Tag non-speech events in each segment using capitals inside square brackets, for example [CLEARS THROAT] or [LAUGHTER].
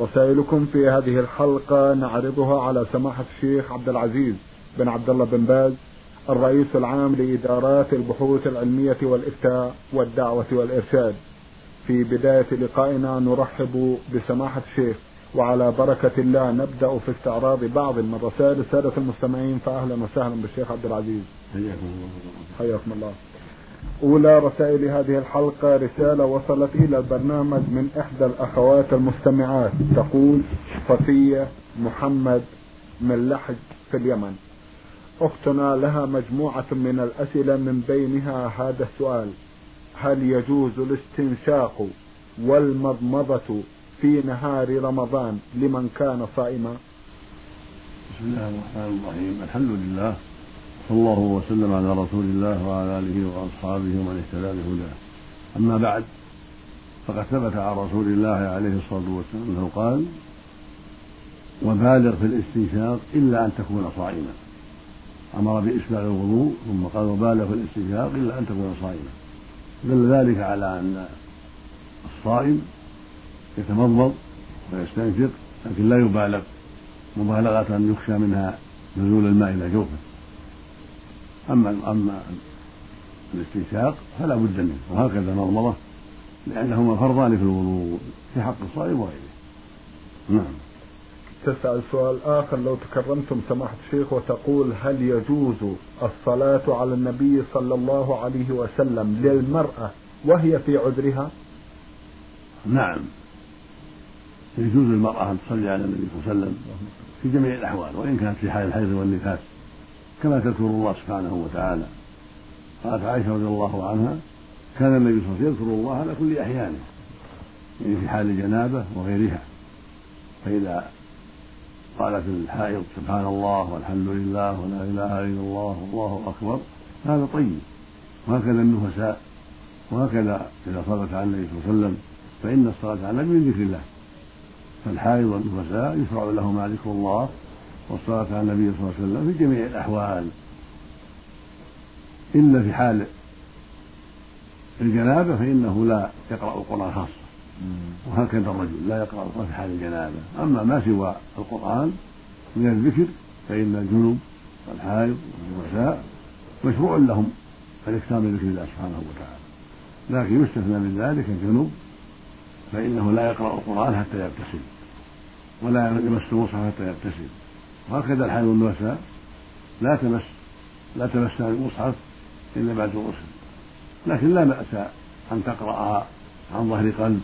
رسائلكم في هذه الحلقة نعرضها على سماحة الشيخ عبد العزيز بن عبد الله بن باز الرئيس العام لإدارات البحوث العلمية والإفتاء والدعوة والإرشاد. في بداية لقائنا نرحب بسماحة الشيخ وعلى بركة الله نبدأ في استعراض بعض من رسائل السادة المستمعين فأهلا وسهلا بالشيخ عبد العزيز. حياكم الله. حياكم الله. أولى رسائل هذه الحلقة رسالة وصلت إلى البرنامج من إحدى الأخوات المستمعات. تقول صفية محمد من لحج في اليمن. أختنا لها مجموعة من الأسئلة من بينها هذا السؤال. هل يجوز الاستنشاق والمضمضة في نهار رمضان لمن كان صائما؟ بسم الله الرحمن الرحيم. الحمد لله. صلى الله وسلم على رسول الله وعلى آله وأصحابه ومن اهتدى بهداه. أما بعد فقد ثبت عن رسول الله عليه الصلاة والسلام أنه قال وبالغ في الاستنشاق إلا أن تكون صائما. أمر بإسباغ الوضوء ثم قال وبالغ في الاستنشاق إلا أن تكون صائما. دل ذلك على أن الصائم يتمضمض ويستنشق لكن لا يبالغ مبالغة يخشى منها نزول الماء إلى جوفه. أما أما الاستنشاق فلا بد منه وهكذا المضمضة لأنهما فرضان في الوضوء في حق الصائم وغيره. نعم. تسأل سؤال آخر لو تكرمتم سماحة الشيخ وتقول هل يجوز الصلاة على النبي صلى الله عليه وسلم للمرأة وهي في عذرها؟ نعم. يجوز للمرأة أن تصلي على النبي صلى الله عليه وسلم في جميع الأحوال وإن كانت في حال الحيض والنفاس. كما تذكر الله سبحانه وتعالى. قالت عائشة رضي الله عنها كان النبي صلى الله عليه وسلم يذكر الله على كل أحيانه يعني في حال الجنابة وغيرها. فإذا قالت الحائض سبحان الله والحمد لله ولا إله إلا الله والله أكبر هذا طيب وهكذا النفساء وهكذا إذا صلت على النبي صلى الله عليه وسلم فإن الصلاة على النبي من ذكر الله. فالحائض والنفساء يشرع لهما ذكر الله والصلاة على النبي صلى الله عليه وسلم في جميع الأحوال. إلا في حال الجنابة فإنه لا يقرأ القرآن خاصة. وهكذا الرجل لا يقرأ القرآن في حال الجنابة. أما ما سوى القرآن من الذكر فإن الجنوب والحائض والنساء مشروع لهم الإكثار من ذكر الله سبحانه وتعالى. لكن يستثنى من ذلك الجنوب فإنه لا يقرأ القرآن حتى يغتسل ولا يمس المصحف حتى يغتسل وهكذا الحائض والنساء لا تمس لا تمس المصحف إلا بعد الغسل. لكن لا بأس أن تقرأها عن ظهر قلب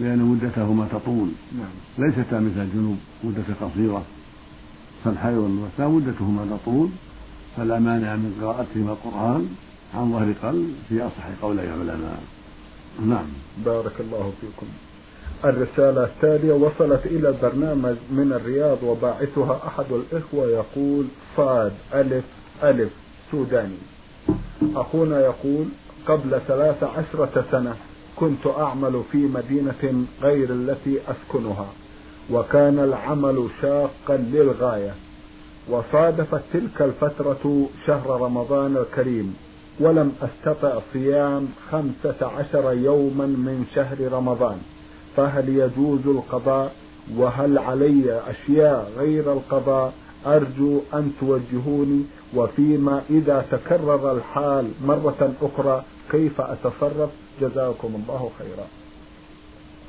لأن مدتهما تطول. نعم. ليستا مثل الجنوب مدة قصيرة. فالحي والنساء مدتهما تطول فلا مانع من قراءتهما القرآن عن ظهر قلب في أصح قولي العلماء. نعم. بارك الله فيكم. الرسالة التالية وصلت إلى البرنامج من الرياض وباعثها أحد الإخوة يقول صاد ألف ألف سوداني. أخونا يقول قبل ثلاث عشرة سنة كنت أعمل في مدينة غير التي أسكنها وكان العمل شاقا للغاية. وصادفت تلك الفترة شهر رمضان الكريم ولم أستطع صيام خمسة عشر يوما من شهر رمضان. فهل يجوز القضاء؟ وهل علي أشياء غير القضاء؟ أرجو أن توجهوني وفيما إذا تكرر الحال مرة أخرى كيف أتصرف؟ جزاكم الله خيرا.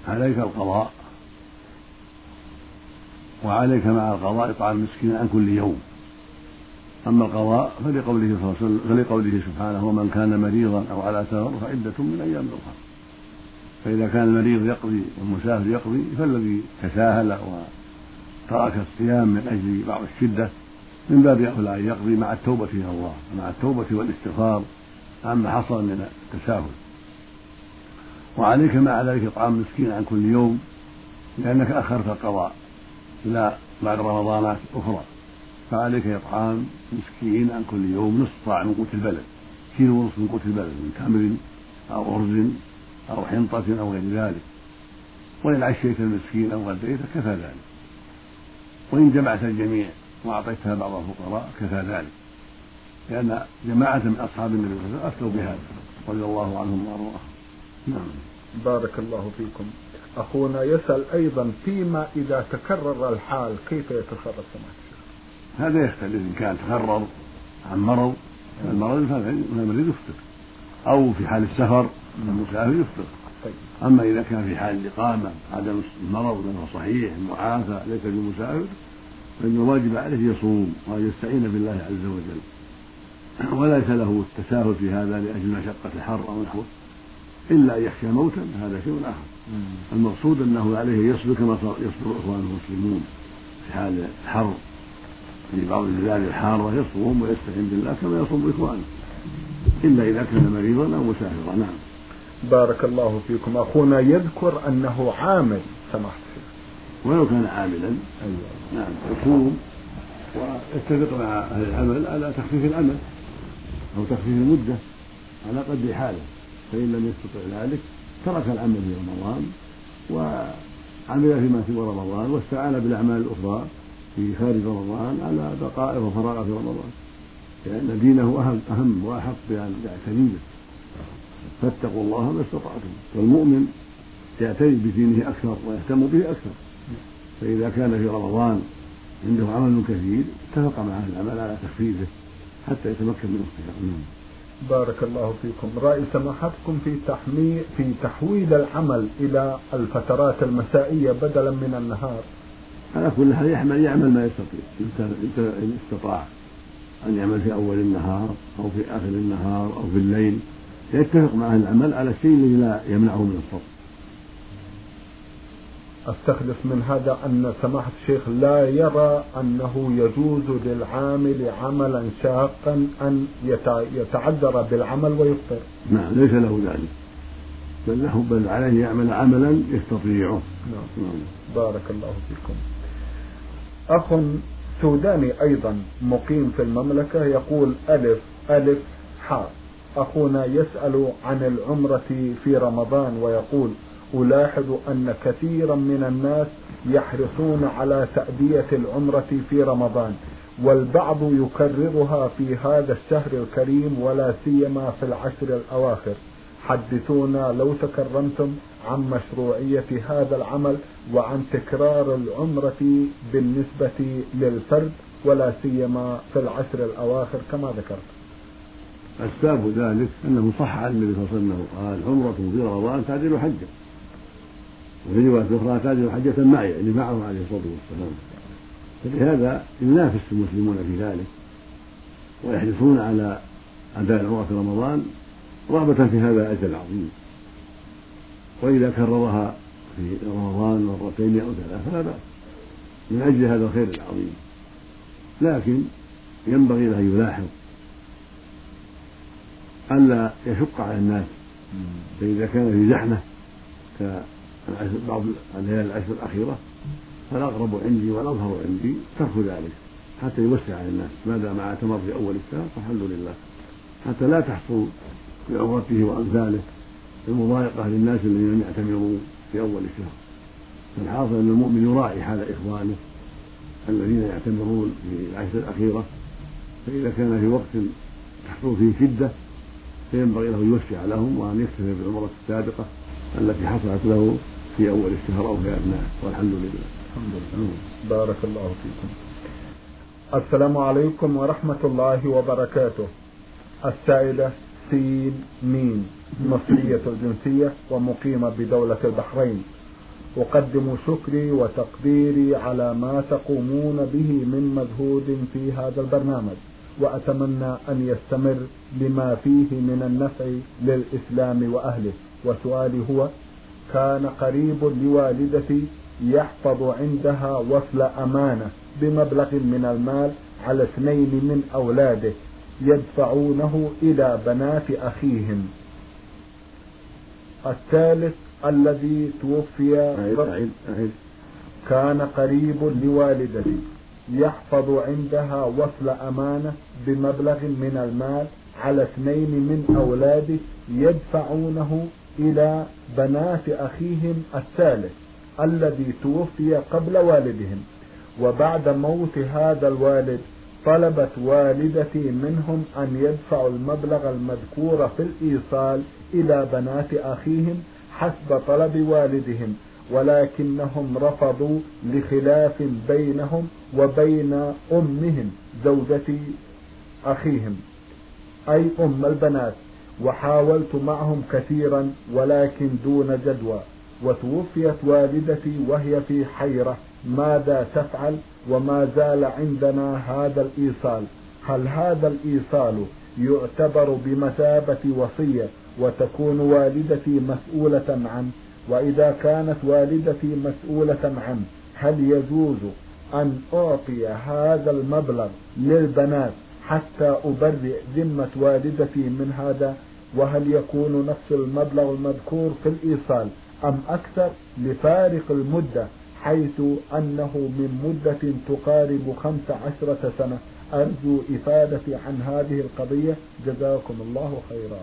عليك القضاء. وعليك مع القضاء إطعام مسكين عن كل يوم. أما القضاء فلقوله فلقوله سبحانه ومن كان مريضا أو على سفر فعدة من أيام أخرى. فإذا كان المريض يقضي والمسافر يقضي فالذي تساهل وترك الصيام من أجل بعض الشدة من باب أولى أن يقضي مع التوبة إلى الله مع التوبة والاستغفار عما حصل من التساهل. وعليك مع ذلك إطعام مسكين عن كل يوم لأنك أخرت القضاء إلى بعد رمضانات أخرى. فعليك إطعام مسكين عن كل يوم نصف صاع من قوت البلد كيلو ونصف من قوت البلد من تمر أو أرز أو حنطة أو غير ذلك. وإن عشيت المسكين أو غديت كفى ذلك. وإن جمعت الجميع وأعطيتها بعض الفقراء كفى ذلك. لأن جماعة من أصحاب النبي صلى الله عليه وسلم أفتوا بهذا رضي الله عنهم وأرضاهم. نعم. بارك الله فيكم. أخونا يسأل أيضا فيما إذا تكرر الحال كيف يتصرف سماحة هذا يختلف. إن كان تكرر عن مرض المرض فالمريض يفطر. أو في حال السفر المسافر يفطر. طيب. أما إذا كان في حال الإقامة عدم المرض لأنه صحيح معافى ليس بمسافر فإن الواجب عليه يصوم وأن يستعين بالله عز وجل. وليس له التساهل في هذا لأجل مشقة الحر أو نحوه. إلا أن يخشى موتا هذا شيء آخر. المقصود أنه عليه يصبر كما يصبر إخوانه المسلمون في حال الحر. في بعض البلاد الحارة يصوم ويستعين بالله كما يصوم إخوانه. إلا إذا كان مريضا أو مسافرا. نعم. بارك الله فيكم. أخونا يذكر أنه عامل سمحت. ولو كان عاملا. أيوة. نعم. يصوم ويتفق مع أهل العمل على تخفيف العمل أو تخفيف المدة على قدر حاله. فإن لم يستطع ذلك ترك العمل في رمضان وعمل فيما سوى رمضان واستعان بالأعمال الأخرى في خارج رمضان على بقاء وفراغ في رمضان. لأن دينه أهم أهم وأحق بأن يعتني به. فاتقوا الله ما استطعتم. فالمؤمن يعتني بدينه أكثر ويهتم به أكثر. فإذا كان في رمضان عنده عمل كثير اتفق مع أهل العمل على تخفيفه حتى يتمكن من الصيام بارك الله فيكم. رأي سماحتكم في تحمي في تحويل العمل إلى الفترات المسائية بدلا من النهار. على كل حال يعمل يعمل ما يستطيع. إن استطاع. أن يعمل في أول النهار أو في آخر النهار أو في الليل. يتفق مع أهل العمل على الشيء الذي لا يمنعه من الصوم. أستخلص من هذا أن سماحة الشيخ لا يرى أنه يجوز للعامل عملا شاقا أن يتعذر بالعمل ويفطر. نعم ليس له ذلك. بل له بل عليه يعمل عملا يستطيعه. نعم. نعم. بارك الله فيكم. أخ سوداني أيضا مقيم في المملكة يقول ألف ألف حاء أخونا يسأل عن العمرة في رمضان ويقول ألاحظ أن كثيرا من الناس يحرصون على تأدية العمرة في رمضان والبعض يكررها في هذا الشهر الكريم ولا سيما في العشر الأواخر. حدثونا لو تكرمتم عن مشروعية هذا العمل وعن تكرار العمرة بالنسبة للفرد ولا سيما في العشر الأواخر كما ذكرت. أسباب ذلك أنه صح عن النبي صلى الله عليه وسلم قال عمرة في رمضان تعدل حجة. وفي رواية أخرى تعدل حجة معي يعني معه عليه الصلاة والسلام. فلهذا ينافس المسلمون في ذلك ويحرصون على أداء العمرة في رمضان رغبة في هذا الأجر العظيم. وإذا كررها في رمضان مرتين أو ثلاثة فلا بأس. من أجل هذا الخير العظيم. لكن ينبغي له أن يلاحظ ألا يشق على الناس. فإذا كان في زحمة بعض الليالي العشر الأخيرة فالأقرب عندي والأظهر عندي ترك ذلك. حتى يوسع على الناس. ما دام اعتمر في أول الشهر فالحمد لله. حتى لا تحصل بعمرته وأمثاله المضايقة للناس الذين يعتمرون في أول الشهر. فالحاصل أن المؤمن يراعي حال إخوانه الذين يعتمرون في العشر الأخيرة فإذا كان في وقت تحصل فيه شدة فينبغي له يوسع لهم وأن يكتفي بالعمرة السابقة التي حصلت له في أول الشهر أو في أثناءه والحمد لله. الحمد لله. بارك الله فيكم. السلام عليكم ورحمة الله وبركاته. السائدة سين مين مصرية الجنسية ومقيمة بدولة البحرين. أقدم شكري وتقديري على ما تقومون به من مجهود في هذا البرنامج وأتمنى أن يستمر لما فيه من النفع للإسلام وأهله. وسؤالي هو كان قريب لوالدتي يحفظ عندها وصل أمانة بمبلغ من المال على اثنين من أولاده. يدفعونه إلى بنات أخيهم. الثالث الذي توفي أعيد كان قريب لوالدتي يحفظ عندها وصل أمانة بمبلغ من المال على اثنين من أولاده يدفعونه إلى بنات أخيهم الثالث الذي توفي قبل والدهم. وبعد موت هذا الوالد طلبت والدتي منهم أن يدفعوا المبلغ المذكور في الإيصال إلى بنات أخيهم حسب طلب والدهم ولكنهم رفضوا لخلاف بينهم وبين أمهم زوجة أخيهم أي أم البنات وحاولت معهم كثيرا ولكن دون جدوى وتوفيت والدتي وهي في حيرة. ماذا تفعل وما زال عندنا هذا الإيصال؟ هل هذا الإيصال يعتبر بمثابة وصية وتكون والدتي مسؤولة عنه؟ وإذا كانت والدتي مسؤولة عنه هل يجوز أن أعطي هذا المبلغ للبنات حتى أبرئ ذمة والدتي من هذا؟ وهل يكون نفس المبلغ المذكور في الإيصال أم أكثر؟ لفارق المدة حيث أنه من مدة تقارب خمس عشرة سنة. أرجو إفادتي عن هذه القضية. جزاكم الله خيرا.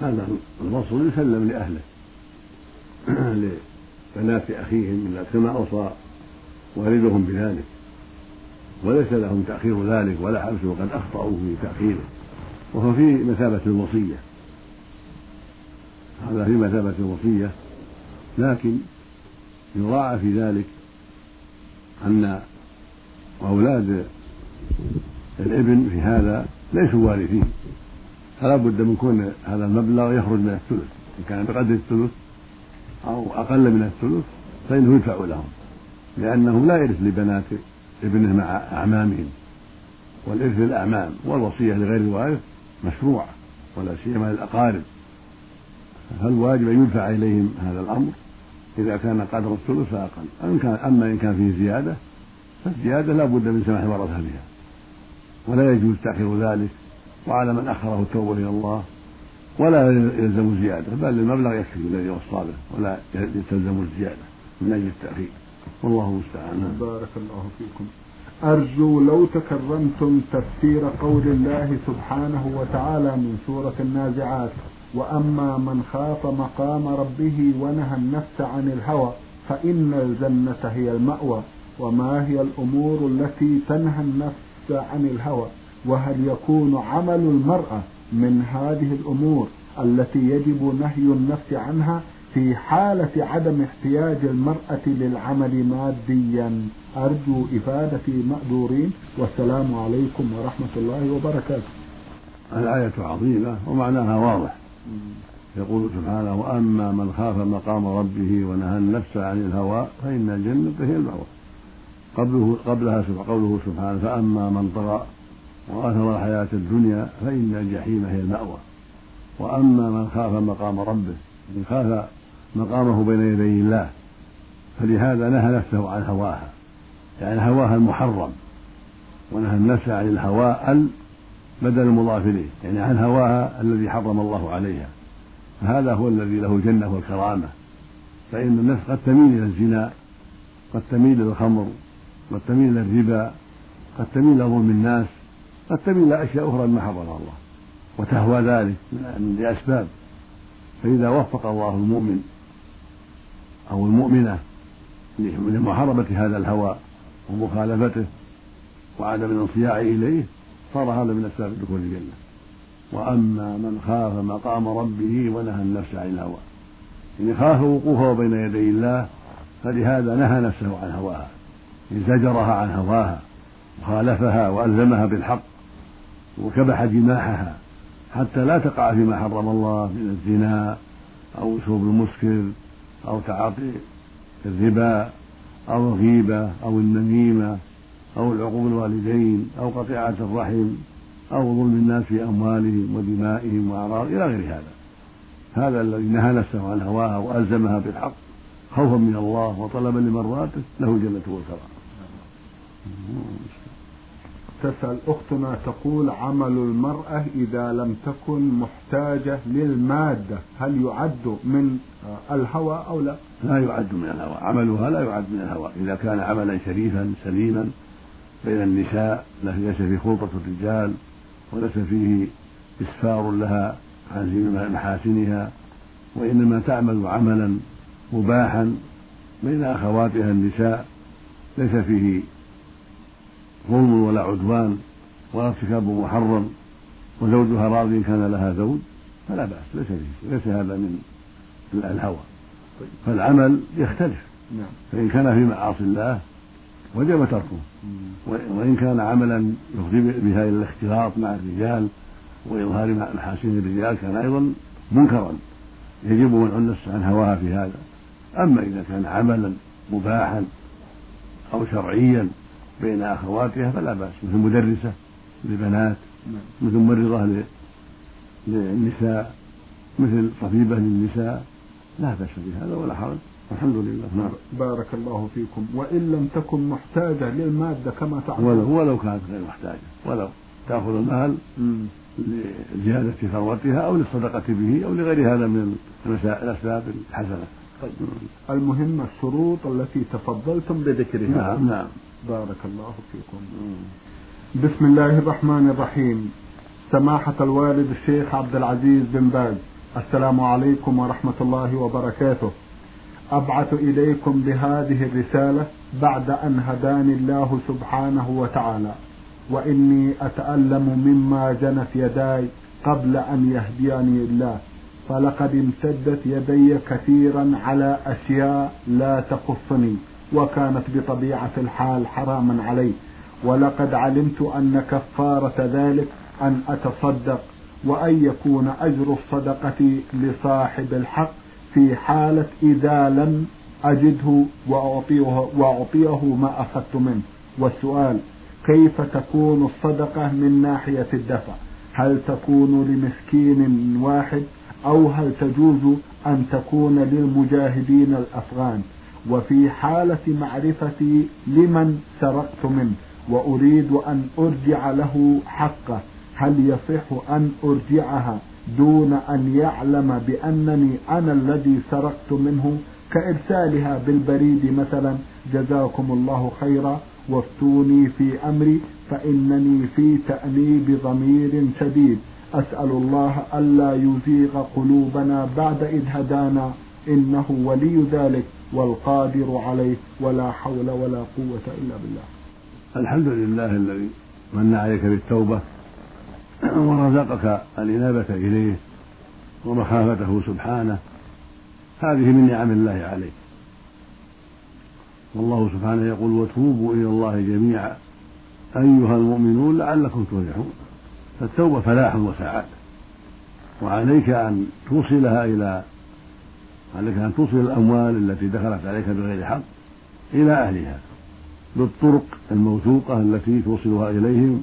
هذا الوصل يسلم لأهله [CLEARS THROAT] لبنات أخيهم كما أوصى والدهم بذلك. وليس لهم تأخير ذلك ولا حبسه وقد أخطأوا في تأخيره. وهو في مثابة الوصية. هذا في مثابة الوصية لكن يراعى في ذلك أن أولاد الابن في هذا ليسوا وارثين. فلا بد من كون هذا المبلغ يخرج من الثلث. إن كان بقدر الثلث أو أقل من الثلث فإنه يدفع لهم. لأنه لا يرث لبنات ابنه مع أعمامهم. والإرث للأعمام والوصية لغير الوارث مشروعة ولا سيما للأقارب. فالواجب أن يدفع إليهم هذا الأمر. إذا كان قدر الثلث فأقل. أما إن كان فيه زيادة فالزيادة لا بد من سماح الورثة بها. ولا يجوز تأخير ذلك وعلى من أخره التوبة إلى الله. ولا يلزم زيادة بل المبلغ يكفي الذي وصى به ولا تلزم الزيادة من أجل التأخير. والله المستعان. بارك الله فيكم. أرجو لو تكرمتم تفسير قول الله سبحانه وتعالى من سورة النازعات. وأما من خاف مقام ربه ونهى النفس عن الهوى فإن الجنة هي المأوى وما هي الأمور التي تنهى النفس عن الهوى؟ وهل يكون عمل المرأة من هذه الأمور التي يجب نهي النفس عنها في حالة عدم احتياج المرأة للعمل ماديا؟ أرجو إفادة مأدورين والسلام عليكم ورحمة الله وبركاته. الآية عظيمة ومعناها واضح. يقول سبحانه وأما من خاف مقام ربه ونهى النفس عن الهوى فإن الجنة هي المأوى. قبله قبلها قوله سبحانه فأما من طغى وآثر الحياة الدنيا فإن الجحيم هي المأوى. وأما من خاف مقام ربه من خاف مقامه بين يدي الله فلهذا نهى نفسه عن هواها. يعني هواها المحرم ونهى النفس عن الهواء ال بدل المضاف اليه يعني عن هواها الذي حرم الله عليها. فهذا هو الذي له الجنة والكرامة. فإن النفس قد تميل إلى الزنا قد تميل إلى الخمر قد تميل إلى الربا قد تميل إلى ظلم الناس قد تميل إلى أشياء أخرى مما حرم الله. وتهوى ذلك لأسباب. فإذا وفق الله المؤمن أو المؤمنة لمحاربة هذا الهوى ومخالفته وعدم الانصياع إليه صار هذا من أسباب دخول الجنة. وأما من خاف مقام ربه ونهى النفس عن الهوى. يعني خاف وقوفه بين يدي الله فلهذا نهى نفسه عن هواها. زجرها عن هواها وخالفها وألزمها بالحق وكبح جماحها. حتى لا تقع فيما حرم الله من الزنا أو شرب المسكر أو تعاطي الربا أو الغيبة أو النميمة. أو العقوق الوالدين أو قطيعة الرحم أو ظلم الناس في أموالهم ودمائهم وأعراض إلى غير هذا. هذا الذي نهى نفسه عن هواها وألزمها بالحق خوفا من الله وطلبا لمرضاته له الجنة والكرامة تسأل أختنا تقول عمل المرأة إذا لم تكن محتاجة للمادة هل يعد من الهوى أو لا؟ لا يعد من الهوى. عملها لا يعد من الهوى. إذا كان عملا شريفا سليما بين النساء ليس فيه خلطة الرجال وليس فيه إسفار لها عن محاسنها وإنما تعمل عملا مباحا بين أخواتها النساء ليس فيه ظلم ولا عدوان ولا ارتكاب محرم وزوجها راض كان لها زوج فلا بأس ليس فيه ليس هذا من الهوى. فالعمل يختلف. نعم. فإن كان في معاصي الله وجب تركه. وإن كان عملا يفضي بها إلى الاختلاط مع الرجال وإظهار محاسن الرجال كان أيضا منكرا. يجب منع النفس عن هواها في هذا. أما إذا كان عملا مباحا أو شرعيا بين أخواتها فلا بأس. مثل مدرسة للبنات نعم. مثل ممرضة للنساء مثل طبيبة للنساء. لا بأس بهذا ولا حرج. الحمد لله. نعم. بارك الله فيكم. وإن لم تكن محتاجة للمادة كما تعلم. ولو, ولو كانت غير محتاجة. ولو تأخذ المال لزيادة ثروتها أو للصدقة به أو لغير هذا من الأسباب الحسنة. طيب. المهم الشروط التي تفضلتم بذكرها. نعم نعم. بارك الله فيكم. بسم الله الرحمن الرحيم. سماحة الوالد الشيخ عبد العزيز بن باز. السلام عليكم ورحمة الله وبركاته. أبعث إليكم بهذه الرسالة بعد أن هداني الله سبحانه وتعالى. وإني أتألم مما جنت يداي قبل أن يهديني الله. فلقد امتدت يدي كثيرا على أشياء لا تخصني وكانت بطبيعة الحال حراما علي. ولقد علمت أن كفارة ذلك أن أتصدق وأن يكون أجر الصدقة لصاحب الحق في حالة إذا لم أجده وأعطيه, وأعطيه ما أخذت منه. والسؤال كيف تكون الصدقة من ناحية الدفع؟ هل تكون لمسكين واحد؟ أو هل تجوز أن تكون للمجاهدين الأفغان؟ وفي حالة معرفتي لمن سرقت منه وأريد أن أرجع له حقه هل يصح أن أرجعها؟ دون أن يعلم بأنني أنا الذي سرقت منه كإرسالها بالبريد مثلا جزاكم الله خيرا وافتوني في أمري فإنني في تأنيب ضمير شديد. أسأل الله ألا يزيغ قلوبنا بعد إذ هدانا إنه ولي ذلك والقادر عليه ولا حول ولا قوة إلا بالله. الحمد لله الذي من عليك بالتوبة ورزقك الإنابة إليه ومخافته سبحانه. هذه من نعم الله عليك. والله سبحانه يقول وتوبوا إلى الله جميعا أيها المؤمنون لعلكم تفلحون. فالتوبة فلاح وسعادة. وعليك أن توصلها إلى عليك أن توصل الأموال التي دخلت عليك بغير حق إلى أهلها بالطرق الموثوقة التي توصلها إليهم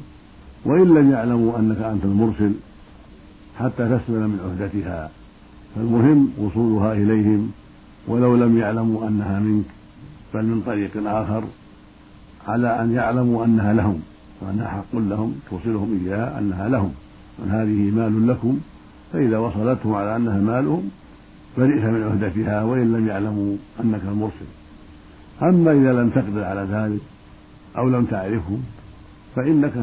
وإن لم يعلموا أنك أنت المرسل حتى تسلم من عهدتها فالمهم وصولها إليهم ولو لم يعلموا أنها منك بل من طريق آخر على أن يعلموا أنها لهم وأنها حق لهم توصلهم إياها أنها لهم وأن هذه مال لكم فإذا وصلتهم على أنها مالهم برئت من عهدتها وإن لم يعلموا أنك المرسل. أما إذا لم تقدر على ذلك أو لم تعرفهم فإنك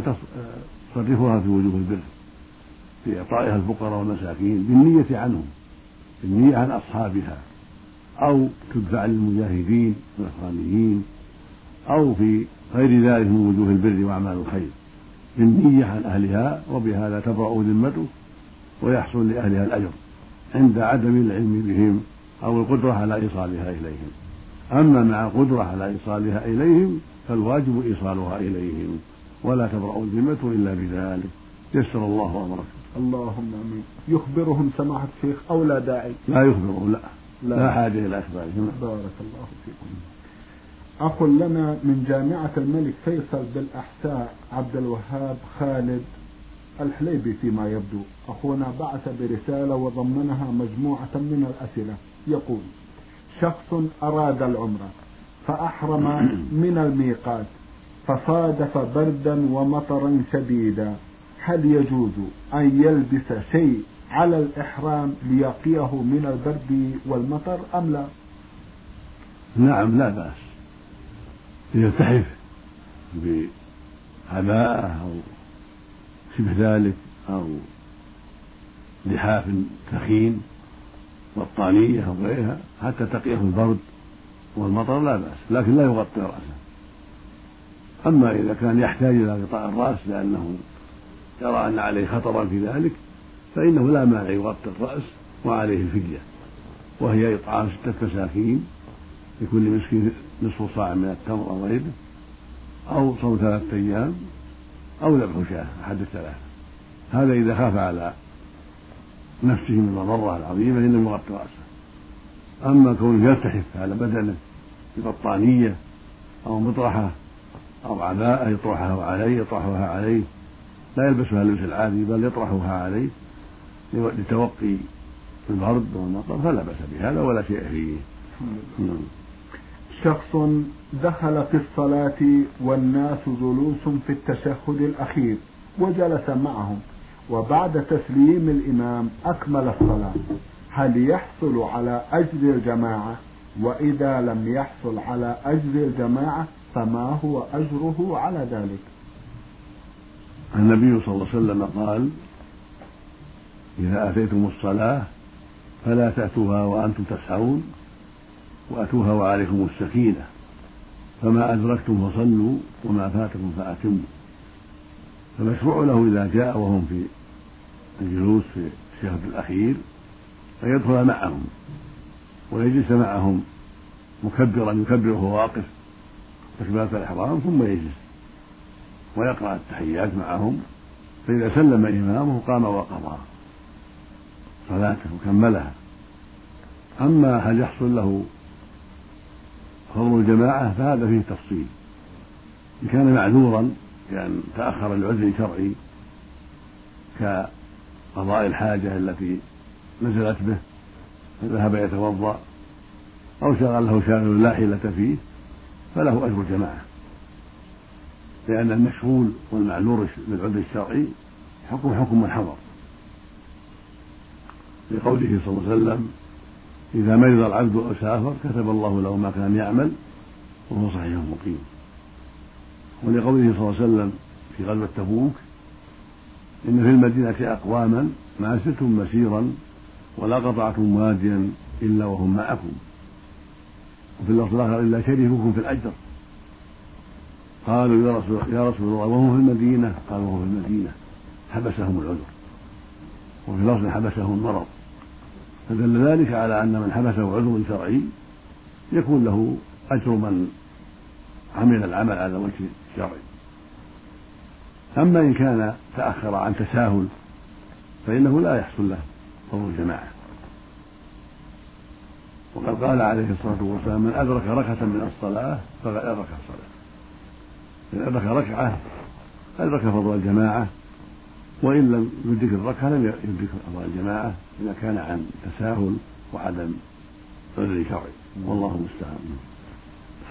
تصرفها في وجوه البر في إعطائها الفقراء والمساكين بالنية عنهم بالنية عن أصحابها أو تدفع للمجاهدين والإخوانيين أو في غير ذلك من وجوه البر وأعمال الخير بالنية عن أهلها وبهذا تبرأ ذمته ويحصل لأهلها الأجر عند عدم العلم بهم أو القدرة على إيصالها إليهم. أما مع القدرة على إيصالها إليهم فالواجب إيصالها إليهم. ولا تبرأ الذمة إلا بذلك. يسر الله أمرك. اللهم آمين. يخبرهم سماحة الشيخ أو لا داعي؟ لا يخبرهم لا. لا, لا حاجة إلى إخبارهم. بارك الله فيكم. اخ لنا من جامعة الملك فيصل بالاحساء عبد الوهاب خالد الحليبي فيما يبدو. أخونا بعث برسالة وضمنها مجموعة من الأسئلة. يقول شخص أراد العمرة فأحرم من الميقات. فصادف بردا ومطرا شديدا. هل يجوز أن يلبس شيء على الإحرام ليقيه من البرد والمطر أم لا؟ نعم لا بأس. يلتحف عباءة أو شبه ذلك أو لحاف ثخين بطانية أو غيرها حتى تقيه البرد والمطر لا بأس لكن لا يغطي رأسه. أما إذا كان يحتاج إلى غطاء الرأس لأنه يرى أن عليه خطرا في ذلك فإنه لا مانع يغطي الرأس وعليه الفدية وهي إطعام ستة مساكين لكل مسكين نصف صاع من التمر أو غيره أو صوم ثلاثة أيام أو ذبح شاة أحد الثلاثة. هذا إذا خاف على نفسه من المضرة العظيمة إنه يغطي رأسه. أما كونه يلتحف على بدنه ببطانية أو مطرحة أو عباءة يطرحها عليه يطرحها عليه. لا يلبسها اللبس العادي بل يطرحها عليه لتوقي البرد والمطر فلا بأس بهذا ولا شيء فيه. نعم. شخص دخل في الصلاة والناس جلوس في التشهد الأخير وجلس معهم وبعد تسليم الإمام أكمل الصلاة. هل يحصل على أجر الجماعة؟ وإذا لم يحصل على أجر الجماعة فما هو أجره على ذلك؟ النبي صلى الله عليه وسلم قال إذا أتيتم الصلاة فلا تأتوها وأنتم تسعون وأتوها وعليكم السكينة فما أدركتم فصلوا وما فاتكم فأتموا. فمشروع له إذا جاء وهم في الجلوس في الشهر الأخير أن يدخل معهم ويجلس معهم مكبرا يكبر وهو واقف تكبيرة الإحرام ثم يجلس ويقرأ التحيات معهم فإذا سلم إمامه قام وقضى صلاته وكملها. أما هل يحصل له فضل الجماعة فهذا فيه تفصيل. إن كان معذورا كأن تأخر لعذر شرعي كقضاء الحاجة التي نزلت به فذهب يتوضأ أو شغله شاغل لا حيلة فيه. فله أجر الجماعة. لأن المشغول والمعذور بالعذر الشرعي حكم حكم من حضر لقوله صلى الله عليه وسلم إذا مرض العبد أو سافر كتب الله له ما كان يعمل وهو صحيح مقيم. ولقوله صلى الله عليه وسلم في غزوة تبوك إن في المدينة أقواما ما سرتم مسيرا ولا قطعتم واديا إلا وهم معكم. وفي اللفظ الآخر إلا شريككم في الأجر. قالوا يا رسول, يا رسول الله وهم في المدينة؟ قال وهم في المدينة. حبسهم العذر. وفي لفظ حبسهم المرض فدل ذلك على أن من حبسه عذر شرعي يكون له أجر من عمل العمل على وجه الشرعي أما إن كان تأخر عن تساهل فإنه لا يحصل له فضل الجماعة وقد قال عليه الصلاة والسلام من أدرك ركعة من الصلاة فقد أدرك الصلاة. من أدرك ركعة أدرك فضل الجماعة وإن لم يدرك الركعة لم يدرك فضل الجماعة إذا كان عن تساهل وعدم عذر شرعي. والله المستعان.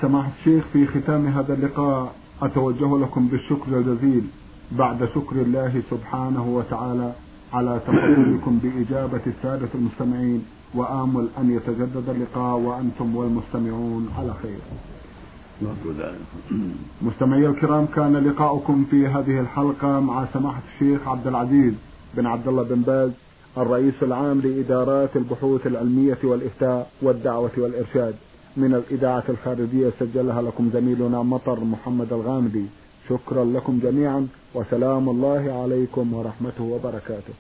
سماحة الشيخ في ختام هذا اللقاء أتوجه لكم بالشكر الجزيل بعد شكر الله سبحانه وتعالى على تفضلكم بإجابة السادة المستمعين. وآمل أن يتجدد اللقاء وأنتم والمستمعون على خير. مستمعي الكرام كان لقاؤكم في هذه الحلقة مع سماحة الشيخ عبد العزيز بن عبد الله بن باز الرئيس العام لإدارات البحوث العلمية والإفتاء والدعوة والإرشاد. من الإذاعة الخارجية سجلها لكم زميلنا مطر محمد الغامدي. شكرا لكم جميعا وسلام الله عليكم ورحمته وبركاته.